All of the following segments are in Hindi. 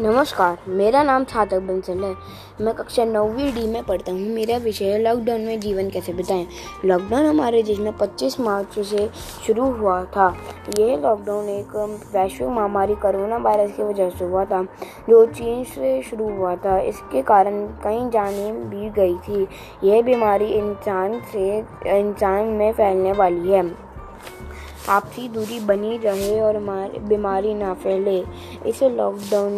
नमस्कार, मेरा नाम साधक बंसल है। मैं कक्षा नौवीं डी में पढ़ता हूँ। मेरा विषय है लॉकडाउन में जीवन कैसे बिताएँ। लॉकडाउन हमारे देश में 25 मार्च से शुरू हुआ था। यह लॉकडाउन एक वैश्विक महामारी कोरोना वायरस की वजह से हुआ था, जो चीन से शुरू हुआ था। इसके कारण कई जानें भी गई थी। यह बीमारी इंसान से, इंसान में फैलने वाली है। आपसी दूरी बनी रहे और बीमारी ना फैले। इस लॉकडाउन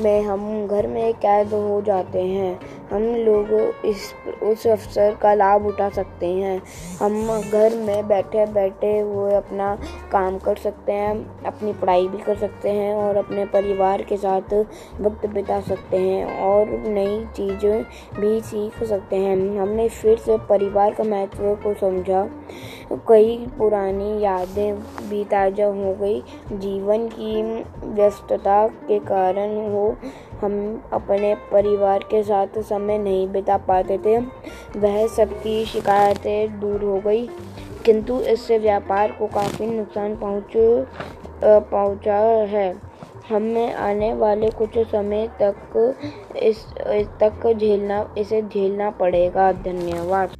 में हम घर में कैद हो जाते हैं। हम लोग इस, उस अवसर का लाभ उठा सकते हैं। हम घर में बैठे बैठे हुए अपना काम कर सकते हैं, अपनी पढ़ाई भी कर सकते हैं और अपने परिवार के साथ वक्त बिता सकते हैं और नई चीज़ें भी सीख सकते हैं। हमने फिर से परिवार का महत्व को समझा। कई पुरानी यादें भी ताज़ा हो गई। जीवन की व्यस्तता के कारण हो हम अपने परिवार के साथ समय नहीं बिता पाते थे। वह सबकी शिकायतें दूर हो गई, किंतु इससे व्यापार को काफ़ी नुकसान पहुँच पहुँचा है। हमें आने वाले कुछ समय तक इस, तक झेलना, इसे झेलना पड़ेगा। धन्यवाद।